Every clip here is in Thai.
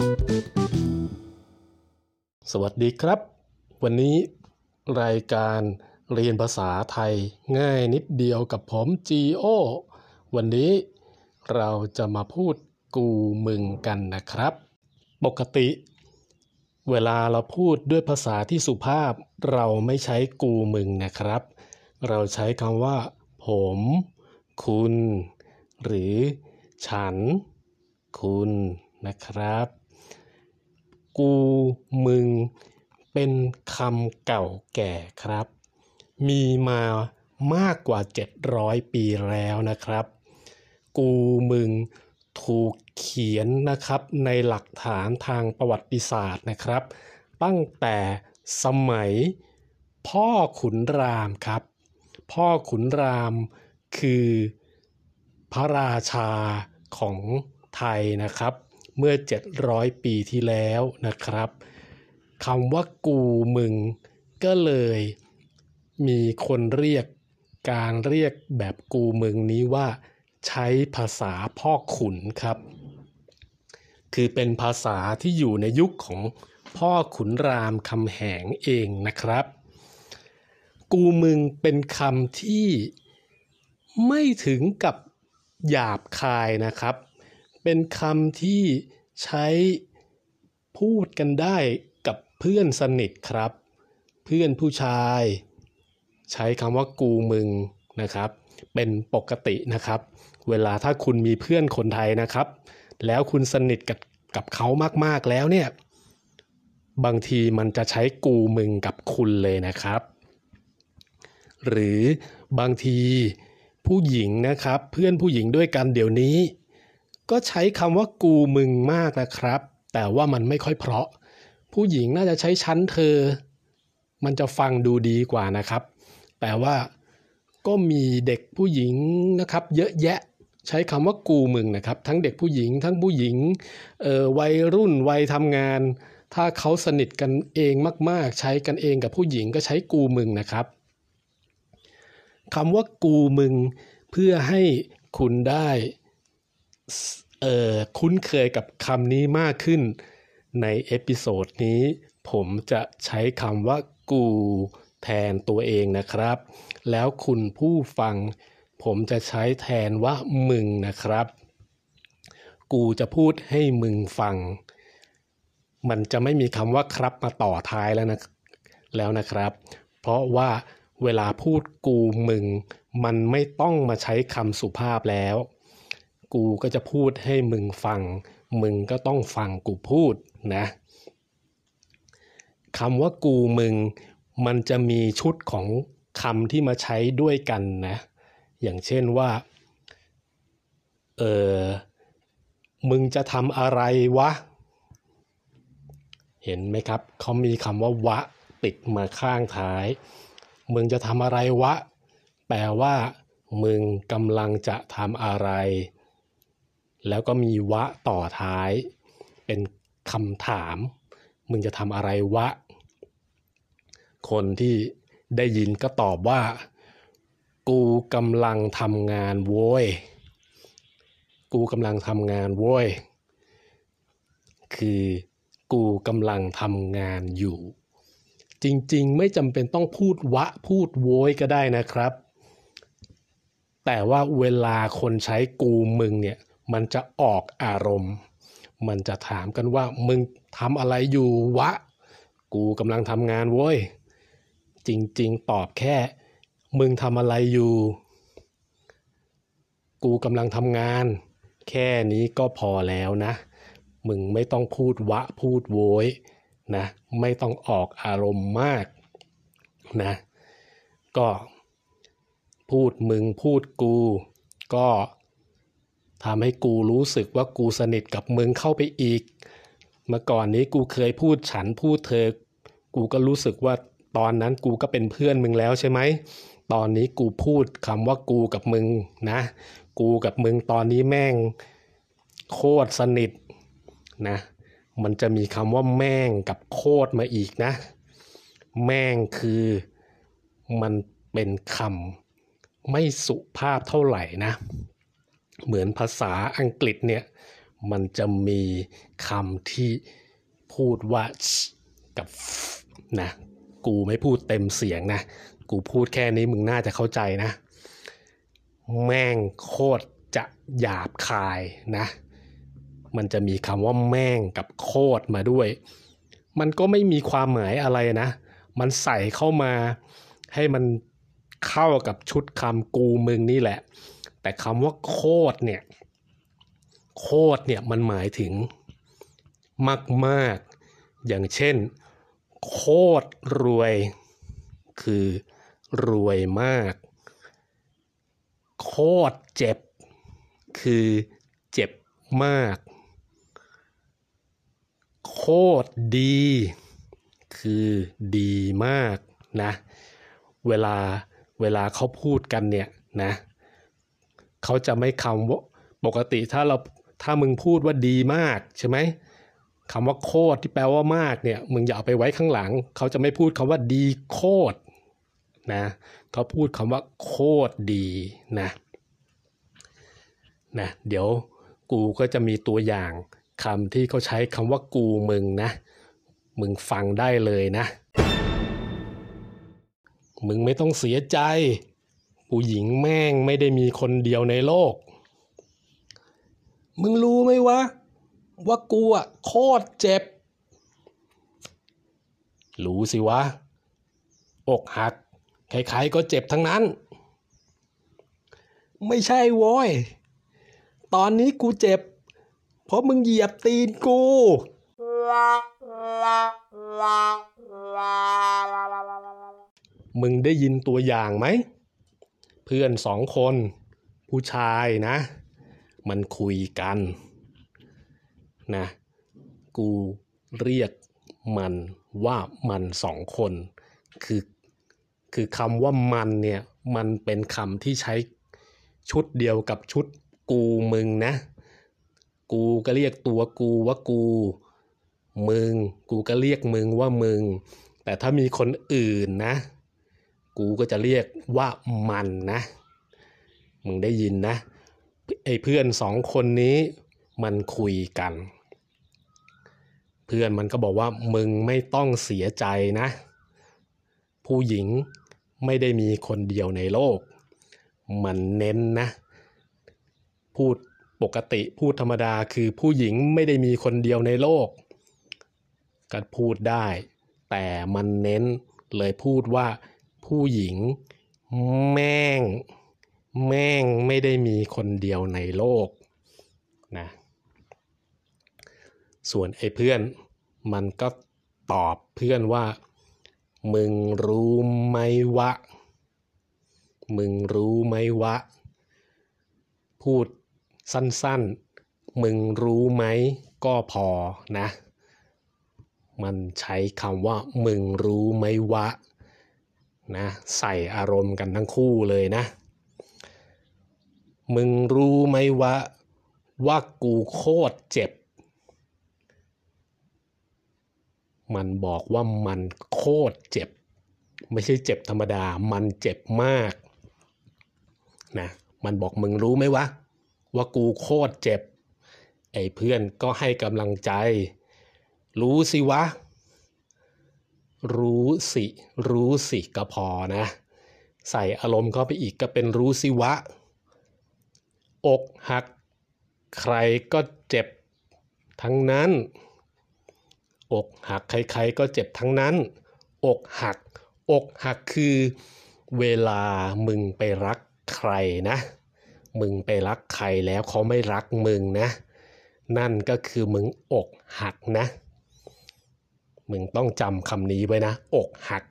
สวัสดีครับ วันนี้รายการเรียนภาษาไทยง่ายนิดเดียวกับผม G.O. วันนี้เราจะมาพูดกูมึงกันนะครับ ปกติ เวลาเราพูดด้วยภาษาที่สุภาพ เราไม่ใช้กูมึงนะครับ เราใช้คำว่า ผม คุณ หรือ ฉัน คุณนะครับ กูมึง เป็นคำเก่าแก่ครับ มีมามากกว่า 700 ปีแล้วนะครับ กูมึงถูกเขียนนะครับในหลักฐานทางประวัติศาสตร์นะครับ ตั้งแต่สมัยพ่อขุนรามครับ พ่อขุนรามคือพระราชาของไทยนะครับ เมื่อ 700 ปีที่แล้วนะครับคำว่ากูมึง ก็เลยมีคนเรียกการเรียกแบบกูมึงนี้ว่า ใช้ภาษาพ่อขุนครับ คือเป็นภาษาที่อยู่ในยุคของพ่อขุนรามคำแหงเองนะครับ กูมึงเป็นคำที่ไม่ถึงกับหยาบคายนะครับ เป็นคำที่ ใช้พูดกันได้กับเพื่อนสนิทครับ เพื่อนผู้ชาย ใช้คำว่ากูมึงนะครับ เป็นปกตินะครับ เวลาถ้าคุณมีเพื่อนคนไทยนะครับ แล้วคุณสนิทกับกับเขามากๆแล้วเนี่ย บางทีมันจะใช้กูมึงกับคุณเลยนะครับ หรือบางทีผู้หญิงนะครับ เพื่อนผู้หญิงด้วยกันเดี๋ยวนี้ ก็ใช้คำว่ากูมึงมากนะครับ แต่ว่ามันไม่ค่อยเพราะ ผู้หญิงน่าจะใช้ชั้นเธอ มันจะฟังดูดีกว่านะครับ แต่ว่าก็มีเด็กผู้หญิงนะครับ เยอะแยะใช้คำว่ากูมึงนะครับ ทั้งเด็กผู้หญิง ทั้งผู้หญิงออวัยรุ่นวัยทำงาน ถ้าเขาสนิทกันเองมาก ๆ ใช้กันเองกับผู้หญิงก็ใช้กูมึงนะครับคำว่ากูมึงเพื่อให้คุณได้ เอ่อคุ้นเคยกับคำนี้มากขึ้น ใน episode นี้ ผมจะใช้คำว่ากูแทนตัวเองนะครับ แล้วคุณผู้ฟัง ผมจะใช้แทนว่ามึงนะครับ กูจะพูดให้มึงฟัง มันจะไม่มีคำว่าครับมาต่อท้ายแล้วนะแล้วนะครับ เพราะว่าเวลาพูดกูมึง มันไม่ต้องมาใช้คำสุภาพแล้ว กูก็จะพูดให้มึงฟัง มึงก็ต้องฟังกูพูดนะคำว่ากูมึง มันจะมีชุดของคำที่มาใช้ด้วยกันนะ อย่างเช่นว่า เออมึงจะทำอะไรวะ เห็นไหมครับ เขามีคำว่าวะ ติดมาข้างท้าย มึงจะทำอะไรวะ แปลว่า มึงกำลังจะทำอะไร แล้วก็มีวะต่อท้าย เป็นคำถาม มึงจะทำอะไรวะ คนที่ได้ยินก็ตอบว่า กูกำลังทำงานโว้ย กูกำลังทำงานโว้ย คือกูกำลังทำงานอยู่ จริงๆ ไม่จำเป็นต้องพูดวะพูดโวยก็ได้นะครับ แต่ว่าเวลาคนใช้กูมึงเนี่ย มันจะออกอารมณ์ มันจะถามกันว่ามึงทำอะไรอยู่วะ กูกำลังทำงานโว้ย จริงๆ ตอบแค่ มึงทำอะไรอยู่ กูกำลังทำงาน แค่นี้ก็พอแล้วนะ มึงไม่ต้องพูดวะพูดโวยนะ ไม่ต้องออกอารมณ์มากนะ ก็พูดมึงพูดกู ก็ ทำให้กูรู้สึกว่ากูสนิทกับมึงเข้าไปอีก เมื่อก่อนนี้กูเคยพูดฉันพูดเธอ กูก็รู้สึกว่าตอนนั้นกูก็เป็นเพื่อนมึงแล้วใช่ไหม ตอนนี้กูพูดคำว่ากูกับมึงนะ กูกับมึงตอนนี้แม่ง โคตรสนิทนะ มันจะมีคำว่าแม่งกับโคตรมาอีกนะ แม่งคือมันเป็นคำไม่สุภาพเท่าไหร่นะ เหมือนภาษาอังกฤษเนี่ยมันจะมีคำที่พูดว่ากับนะกูไม่พูดเต็มเสียงนะ กูพูดแค่นี้มึงน่าจะเข้าใจนะ แม่งโคตรจะหยาบคายนะ มันจะมีคำว่าแม่งกับโคตรมาด้วย มันก็ไม่มีความหมายอะไรนะ มันใส่เข้ามาให้มันเข้ากับชุดคำกูมึงนี่แหละ แต่คำว่าโคตรเนี่ยโคตรเนี่ยมันหมายถึงมากๆ อย่างเช่น โคตรรวยคือรวยมาก โคตรเจ็บ คือเจ็บมาก โคตรดี คือดีมากนะ เวลาเวลาเขาพูดกันเนี่ยนะ เขาจะไม่คำว่าปกติถ้าเราถ้ามึงพูดว่าดีมากใช่ไหมคำว่าโคตรที่แปลว่ามากเนี่ย มึงอย่าเอาไปไว้ข้างหลัง เขาจะไม่พูดคำว่าดีโคตรนะเขาพูดคำว่าโคตรดีนะนะเดี๋ยวกูก็จะมีตัวอย่างคำที่เขาใช้คำว่ากูมึงนะ มึงฟังได้เลยนะ มึงไม่ต้องเสียใจ ผู้หญิงแม่งไม่ได้มีคนเดียวในโลก มึงรู้ไหมวะ ว่ากูอะโคตรเจ็บ รู้สิวะ อกหัก ใครๆก็เจ็บทั้งนั้น ไม่ใช่โว้ย ตอนนี้กูเจ็บ เพราะมึงเหยียบตีนกูมึงได้ยินตัวอย่างไหม พื่อนสองคนผู้ชายนะ มันคุยกันนะ กูเรียกมันว่ามันสองคน คือคือคำว่ามันเนี่ย มันเป็นคำที่ใช้ชุดเดียวกับชุดกูมึงนะ กูก็เรียกตัวกูว่ากู มึง กูก็เรียกมึงว่ามึง แต่ถ้ามีคนอื่นนะ กูก็จะเรียกว่ามันนะ มึงได้ยินนะ ไอ้เพื่อนสองคนนี้มันคุยกัน เพื่อนมันก็บอกว่ามึงไม่ต้องเสียใจนะ ผู้หญิงไม่ได้มีคนเดียวในโลก มันเน้นนะ พูดปกติพูดธรรมดาคือผู้หญิงไม่ได้มีคนเดียวในโลกก็พูดได้ แต่มันเน้นเลยพูดว่า ผู้หญิงแม่ง แม่งไม่ได้มีคนเดียวในโลกนะส่วนไอ้เพื่อนมันก็ตอบเพื่อนว่า มึงรู้ไหมวะ มึงรู้ไหมวะ พูดสั้นๆ มึงรู้ไหมก็พอนะ มันใช้คำว่า มึงรู้ไหมวะ นะใส่อารมณ์กันทั้งคู่เลยนะ มึงรู้ไหมวะว่ากูโคตรเจ็บ มันบอกว่ามันโคตรเจ็บ ไม่ใช่เจ็บธรรมดา มันเจ็บมากนะมันบอกมึงรู้ไหมวะ ว่ากูโคตรเจ็บ ไอ้เพื่อนก็ให้กำลังใจ รู้สิวะ รู้สิ รู้สิก็พอนะ ใส่อารมณ์เข้าไปอีกก็เป็นรู้สิวะ อกหัก ใครก็เจ็บทั้งนั้น อกหักใครๆก็เจ็บทั้งนั้น อกหัก อกหักคือเวลามึงไปรักใครนะ มึงไปรักใครแล้วเขาไม่รักมึงนะ นั่นก็คือมึงอกหักนะ มึงต้องจำคำนี้ไว้นะ อกหัก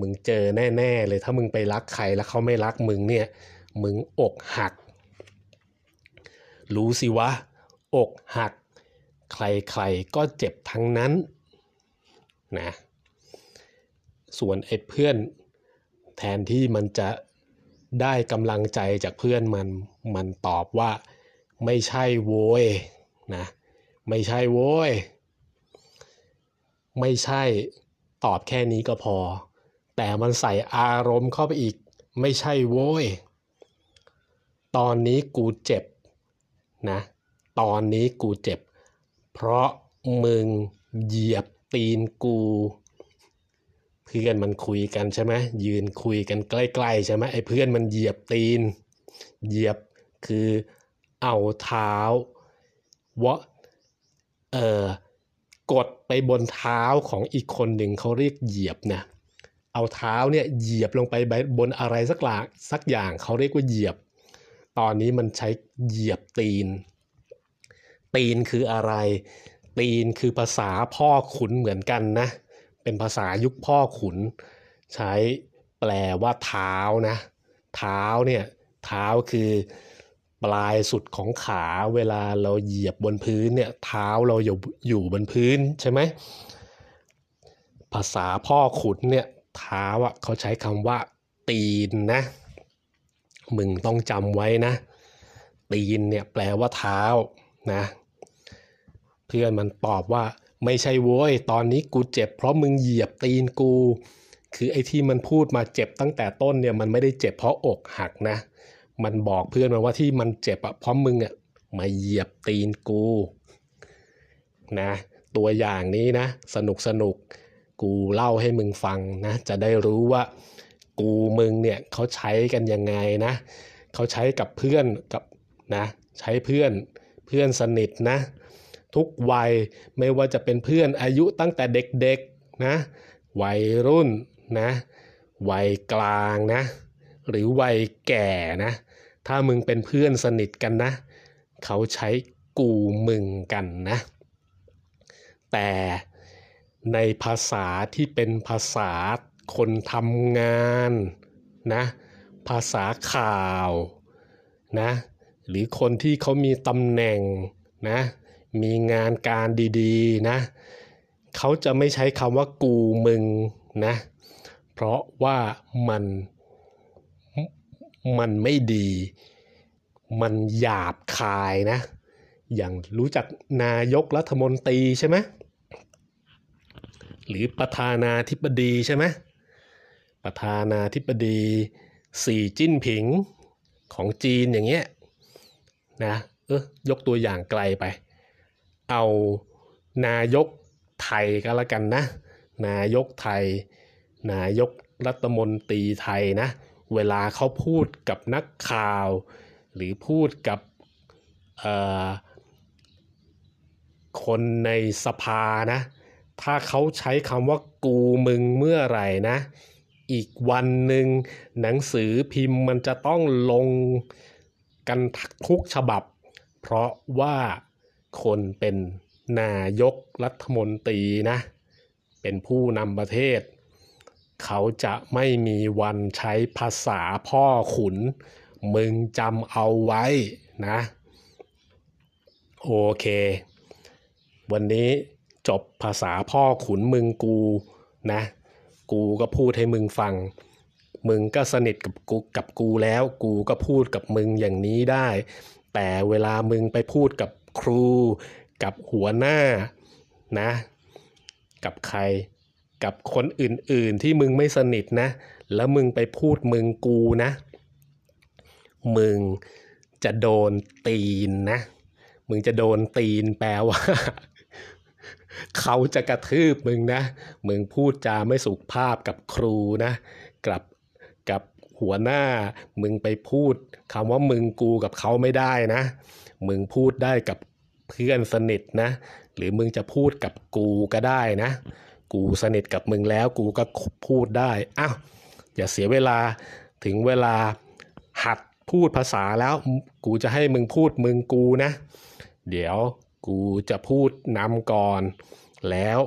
มึงเจอแน่ๆเลยถ้ามึงไปรักใครแล้วเขาไม่รักมึงเนี่ย มึงอกหัก รู้สิวะ อกหัก ใครๆก็เจ็บทั้งนั้นนะส่วนไอ้เพื่อนแทนที่มันจะได้กำลังใจจากเพื่อนมัน มันตอบว่า ไม่ใช่โว้ยนะ ไม่ใช่โว้ย ไม่ใช่ตอบแค่นี้ก็พอ แต่มันใส่อารมณ์เข้าไปอีก ไม่ใช่โว้ย ตอนนี้กูเจ็บนะ ตอนนี้กูเจ็บ เพราะมึงเหยียบตีนกู เพื่อนมันคุยกันใช่ไหมยืนคุยกันใกล้ๆใช่ไหมไอ้เพื่อนมันเหยียบตีน เหยียบคือเอาเท้าวะเออ กดไปบนเท้าของอีกคนหนึ่งเขาเรียกเหยียบนะเอาเท้าเนี่ยเหยียบลงไปบนอะไรสักหลางสักอย่างเขาเรียกว่าเหยียบ ตอนนี้มันใช้เหยียบตีน ตีนคืออะไร ตีนคือภาษาพ่อขุนเหมือนกันนะ เป็นภาษายุคพ่อขุน ใช้แปลว่าเท้านะ เท้าเนี่ยเท้าคือ ปลายสุดของขาเวลาเราเหยียบบนพื้นเนี่ยเท้าเราอยู่อยู่บนพื้นใช่ไหมภาษาพ่อขุนเนี่ยเท้าอะเขาใช้คำว่า ตีนนะมึงต้องจำไว้นะ ตีนเนี่ยแปลว่าเท้านะ เพื่อนมันตอบว่าไม่ใช่โว้ยตอนนี้กูเจ็บ เพราะมึงเหยียบตีนกู คือไอ้ที่มันพูดมาเจ็บตั้งแต่ต้นเนี่ยมันไม่ได้เจ็บเพราะอกหักนะ มันบอกเพื่อนมาว่าที่มันเจ็บอะเพราะมึงอะมาเหยียบตีนกูนะตัวอย่างนี้นะ สนุกสนุกกูเล่าให้มึงฟังนะ จะได้รู้ว่ากูมึงเนี่ยเขาใช้กันยังไงนะเขาใช้กับเพื่อนกับนะใช้เพื่อนเพื่อนสนิทนะ ทุกวัยไม่ว่าจะเป็นเพื่อนอายุตั้งแต่เด็กๆนะวัยรุ่นนะวัยกลางนะหรือวัยแก่นะ ถ้ามึงเป็นเพื่อนสนิทกันนะ เขาใช้กูมึงกันนะ แต่ในภาษาที่เป็นภาษาคนทำงานนะ ภาษาข่าวนะ หรือคนที่เขามีตำแหน่งนะ มีงานการดีๆนะ เขาจะไม่ใช้คำว่ากูมึงนะ เพราะว่ามัน มันไม่ดี มันหยาบคายนะ อย่างรู้จักนายกรัฐมนตรีใช่ไหมหรือประธานาธิบดีใช่ไหมประธานาธิบดีสีจิ้นผิงของจีนอย่างเงี้ยนะเออยกตัวอย่างไกลไป เอานายกไทยก็แล้วกันนะ นายกไทย นายกรัฐมนตรีไทยนะ เวลาเขาพูดกับนักข่าว หรือพูดกับคนในสภานะ ถ้าเขาใช้คำว่ากูมึงเมื่อไหร่นะ อีกวันหนึ่งหนังสือพิมพ์มันจะต้องลงกันทุกฉบับ เพราะว่าคนเป็นนายกรัฐมนตรีนะ เป็นผู้นำประเทศ เขาจะไม่มีวันใช้ภาษาพ่อขุน มึงจำเอาไว้นะ โอเค วันนี้จบภาษาพ่อขุนมึงกูนะ กูก็พูดให้มึงฟัง มึงก็สนิทกับกูกับกูแล้ว กูก็พูดกับมึงอย่างนี้ได้ แต่เวลามึงไปพูดกับครู กับหัวหน้านะ กับใคร กับคนอื่นๆที่มึงไม่สนิทนะ แล้วมึงไปพูดมึงกูนะ มึงจะโดนตีนนะ มึงจะโดนตีนแปลว่า เขาจะกระทืบมึงนะ มึงพูดจาไม่สุภาพกับครูนะกับกับหัวหน้า มึงไปพูดคำว่ามึงกูกับเขาไม่ได้นะ มึงพูดได้กับเพื่อนสนิทนะ หรือมึงจะพูดกับกูก็ได้นะ กูสนิทกับมึงแล้วกูก็พูดได้อ้าวอย่าเสียเวลาถึงเวลาหัดพูดภาษาแล้วกูจะให้มึงพูดมึงกูนะ เดี๋ยวกูจะพูดนำก่อน แล้ว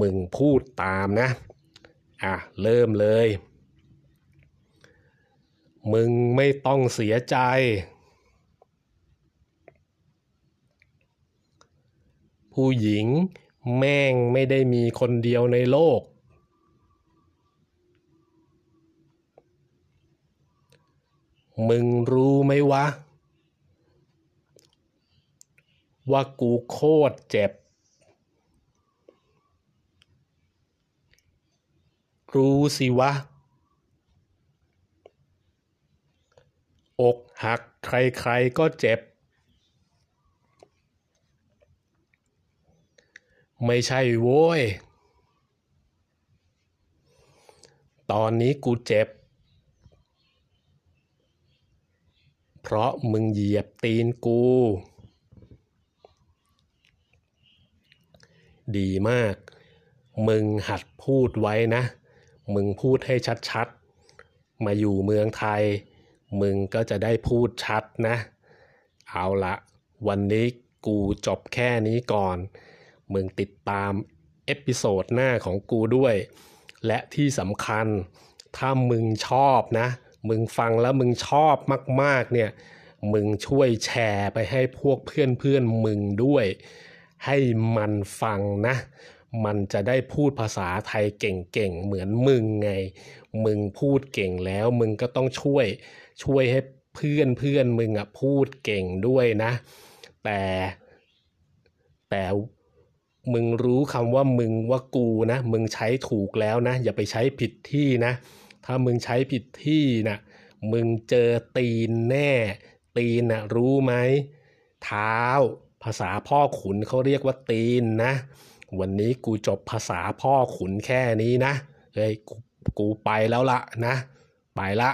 มึงพูดตามนะ อะ เริ่มเลย มึงไม่ต้องเสียใจ ผู้หญิง แม่งไม่ได้มีคนเดียวในโลก มึงรู้ไหมวะ ว่ากูโคตรเจ็บ รู้สิวะ อกหักใครๆก็เจ็บ ไม่ใช่โว้ย ตอนนี้กูเจ็บ เพราะมึงเหยียบตีนกู ดีมาก มึงหัดพูดไว้นะ มึงพูดให้ชัดๆ มาอยู่เมืองไทย มึงก็จะได้พูดชัดนะ เอาละ วันนี้กูจบแค่นี้ก่อน มึงติดตามเอพิโซดหน้าของกูด้วย และที่สำคัญถ้ามึงชอบนะ มึงฟังแล้วมึงชอบมากๆเนี่ยมึงช่วยแชร์ไปให้พวกเพื่อนๆมึงด้วย ให้มันฟังนะ มันจะได้พูดภาษาไทยเก่งๆ เหมือนมึงไง มึงพูดเก่งแล้ว มึงก็ต้องช่วยช่วยให้เพื่อนเพื่อนมึงอะพูดเก่งด้วยนะ แต่แต่ มึงรู้คำว่ามึงว่ากูนะ มึงใช้ถูกแล้วนะ อย่าไปใช้ผิดที่นะ ถ้ามึงใช้ผิดที่นะมึงเจอตีนแน่ ตีนนะรู้ไหมเท้า ภาษาพ่อขุนเขาเรียกว่าตีนนะ วันนี้กูจบภาษาพ่อขุนแค่นี้นะเฮ้ยกูกูไปแล้วละนะ ไปละ